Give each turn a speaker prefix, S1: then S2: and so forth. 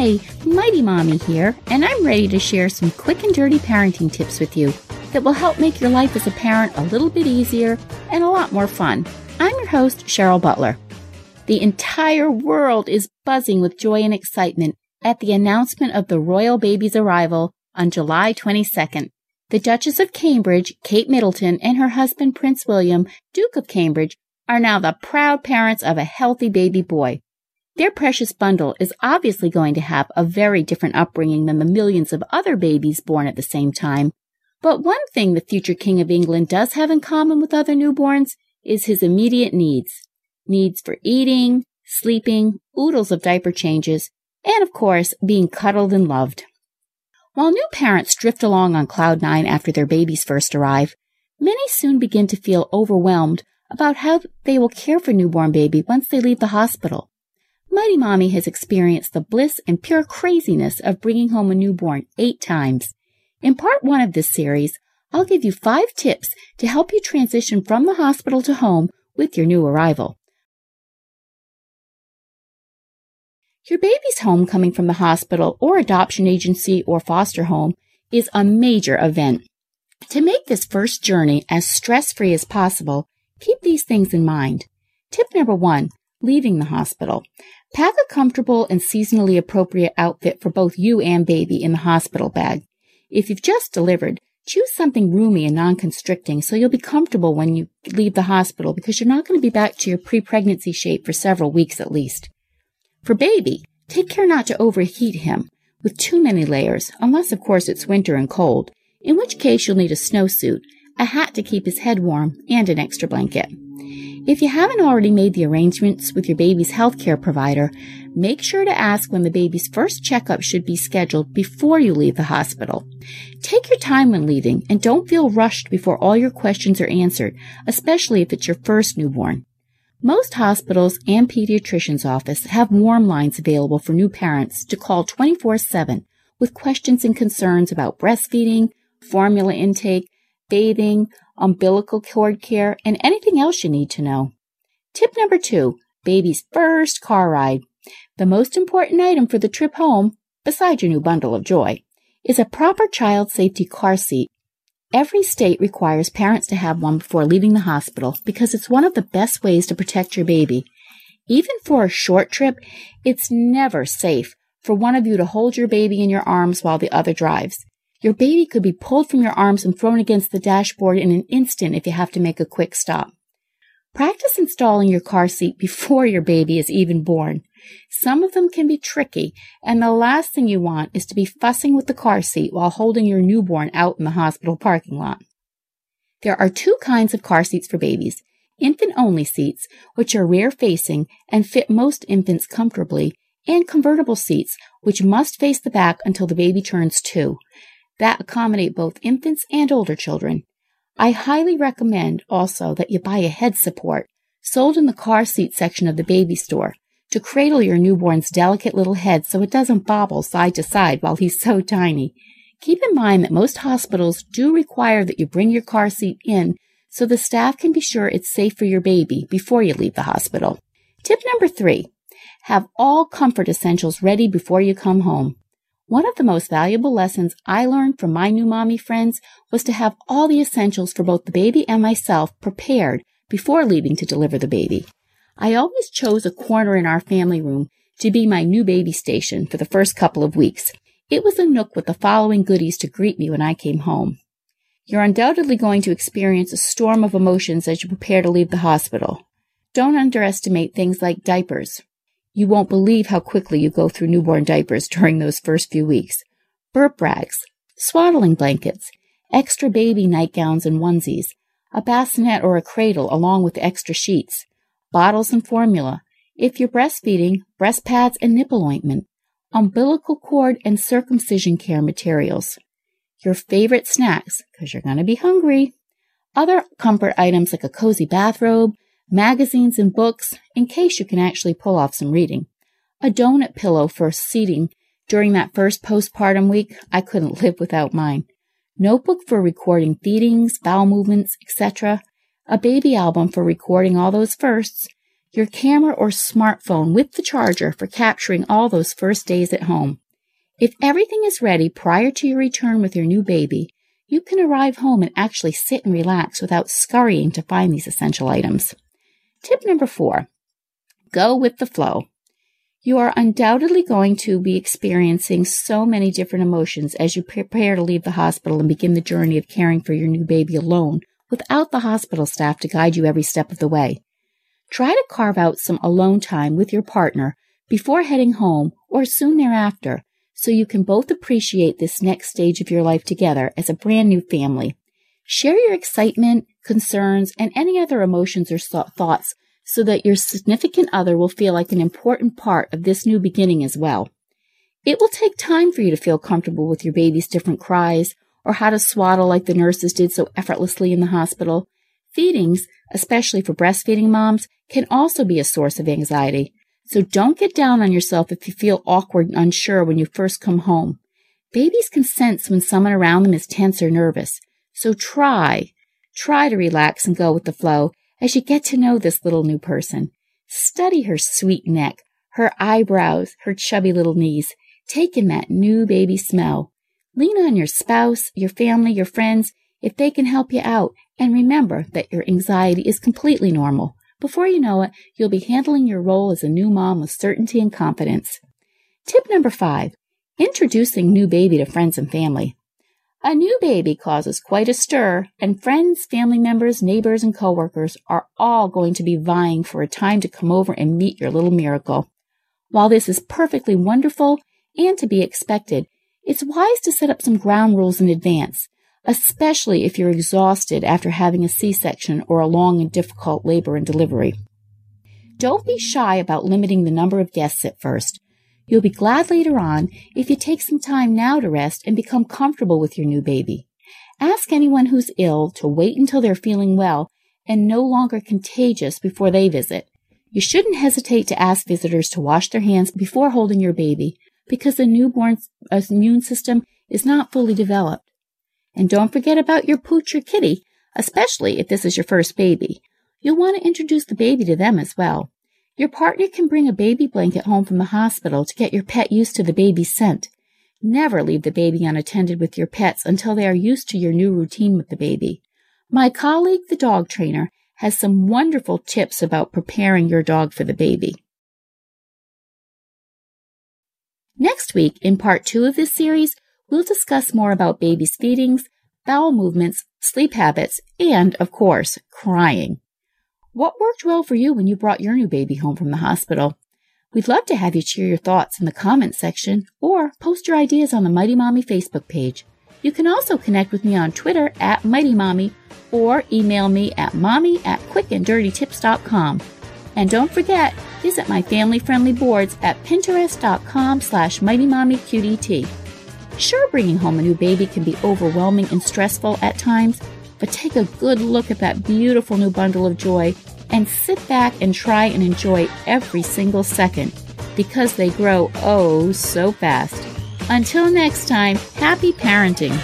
S1: Hi, Mighty Mommy here, and I'm ready to share some quick and dirty parenting tips with you that will help make your life as a parent a little bit easier and a lot more fun. I'm your host, Cheryl Butler. The entire world is buzzing with joy and excitement at the announcement of the royal baby's arrival on July 22nd. The Duchess of Cambridge, Kate Middleton, and her husband, Prince William, Duke of Cambridge, are now the proud parents of a healthy baby boy. Their precious bundle is obviously going to have a very different upbringing than the millions of other babies born at the same time. But one thing the future King of England does have in common with other newborns is his immediate needs. Needs for eating, sleeping, oodles of diaper changes, and of course, being cuddled and loved. While new parents drift along on cloud nine after their babies first arrive, many soon begin to feel overwhelmed about how they will care for newborn baby once they leave the hospital. Mighty Mommy has experienced the bliss and pure craziness of bringing home a newborn eight times. In part one of this series, I'll give you five tips to help you transition from the hospital to home with your new arrival. Your baby's home coming from the hospital or adoption agency or foster home is a major event. To make this first journey as stress free as possible, keep these things in mind. Tip number one, leaving the hospital. Pack a comfortable and seasonally appropriate outfit for both you and baby in the hospital bag. If you've just delivered, choose something roomy and non-constricting so you'll be comfortable when you leave the hospital because you're not going to be back to your pre-pregnancy shape for several weeks at least. For baby, take care not to overheat him with too many layers, unless of course it's winter and cold, in which case you'll need a snowsuit, a hat to keep his head warm, and an extra blanket. If you haven't already made the arrangements with your baby's healthcare provider, make sure to ask when the baby's first checkup should be scheduled before you leave the hospital. Take your time when leaving and don't feel rushed before all your questions are answered, especially if it's your first newborn. Most hospitals and pediatrician's office have warm lines available for new parents to call 24-7 with questions and concerns about breastfeeding, formula intake, bathing, umbilical cord care, and anything else you need to know. Tip number two, baby's first car ride. The most important item for the trip home, besides your new bundle of joy, is a proper child safety car seat Every state requires parents to have one before leaving the hospital because it's one of the best ways to protect your baby. Even for a short trip, it's never safe for one of you to hold your baby in your arms while the other drives. Your baby could be pulled from your arms and thrown against the dashboard in an instant if you have to make a quick stop. Practice installing your car seat before your baby is even born. Some of them can be tricky, and the last thing you want is to be fussing with the car seat while holding your newborn out in the hospital parking lot. There are two kinds of car seats for babies. Infant only seats, which are rear facing and fit most infants comfortably, and convertible seats, which must face the back until the baby turns two. That accommodate both infants and older children. I highly recommend also that you buy a head support sold in the car seat section of the baby store to cradle your newborn's delicate little head so it doesn't bobble side to side while he's so tiny. Keep in mind that most hospitals do require that you bring your car seat in so the staff can be sure it's safe for your baby before you leave the hospital. Tip number three, have all comfort essentials ready before you come home. One of the most valuable lessons I learned from my new mommy friends was to have all the essentials for both the baby and myself prepared before leaving to deliver the baby. I always chose a corner in our family room to be my new baby station for the first couple of weeks. It was a nook with the following goodies to greet me when I came home. You're undoubtedly going to experience a storm of emotions as you prepare to leave the hospital. Don't underestimate things like diapers. You won't believe how quickly you go through newborn diapers during those first few weeks. Burp rags, swaddling blankets, extra baby nightgowns and onesies, a bassinet or a cradle along with extra sheets, bottles and formula, if you're breastfeeding, breast pads and nipple ointment, umbilical cord and circumcision care materials, your favorite snacks, because you're going to be hungry, other comfort items like a cozy bathrobe, magazines and books, in case you can actually pull off some reading, a donut pillow for seating during that first postpartum week. I couldn't live without mine. Notebook for recording feedings, bowel movements, etc a baby album for recording all those firsts, your camera or smartphone with the charger for capturing all those first days at home. If everything is ready prior to your return with your new baby, you can arrive home and actually sit and relax without scurrying to find these essential items. Tip number four go with the flow. You are undoubtedly going to be experiencing so many different emotions as you prepare to leave the hospital and begin the journey of caring for your new baby alone without the hospital staff to guide you every step of the way. Try to carve out some alone time with your partner before heading home or soon thereafter so you can both appreciate this next stage of your life together as a brand new family. Share your excitement, concerns, and any other emotions or thoughts so that your significant other will feel like an important part of this new beginning as well. It will take time for you to feel comfortable with your baby's different cries or how to swaddle like the nurses did so effortlessly in the hospital. Feedings, especially for breastfeeding moms, can also be a source of anxiety. So don't get down on yourself if you feel awkward and unsure when you first come home. Babies can sense when someone around them is tense or nervous. So try, try to relax and go with the flow as you get to know this little new person. Study her sweet neck, her eyebrows, her chubby little knees. Take in that new baby smell. Lean on your spouse, your family, your friends, if they can help you out. And remember that your anxiety is completely normal. Before you know it, you'll be handling your role as a new mom with certainty and confidence. Tip number five, introducing new baby to friends and family. A new baby causes quite a stir, and friends, family members, neighbors, and coworkers are all going to be vying for a time to come over and meet your little miracle. While this is perfectly wonderful and to be expected, it's wise to set up some ground rules in advance especially if you're exhausted after having a C-section or a long and difficult labor and delivery. Don't be shy about limiting the number of guests at first. You'll be glad later on if you take some time now to rest and become comfortable with your new baby. Ask anyone who's ill to wait until they're feeling well and no longer contagious before they visit. You shouldn't hesitate to ask visitors to wash their hands before holding your baby because the newborn's uh, immune system is not fully developed. And don't forget about your pooch or kitty, especially if this is your first baby. You'll want to introduce the baby to them as well. Your partner can bring a baby blanket home from the hospital to get your pet used to the baby's scent. Never leave the baby unattended with your pets until they are used to your new routine with the baby. My colleague, the dog trainer, has some wonderful tips about preparing your dog for the baby. Next week, in part two of this series, we'll discuss more about baby's feedings, bowel movements, sleep habits, and, of course, crying. What worked well for you when you brought your new baby home from the hospital? We'd love to have you share your thoughts in the comments section or post your ideas on the Mighty Mommy Facebook page. You can also connect with me on Twitter at Mighty Mommy or email me at mommy at quickanddirtytips.com. And don't forget, visit my family-friendly boards at pinterest.com slash mightymommyqdt. Sure, bringing home a new baby can be overwhelming and stressful at times, but take a good look at that beautiful new bundle of joy and sit back and try and enjoy every single second because they grow oh so fast. Until next time, happy parenting.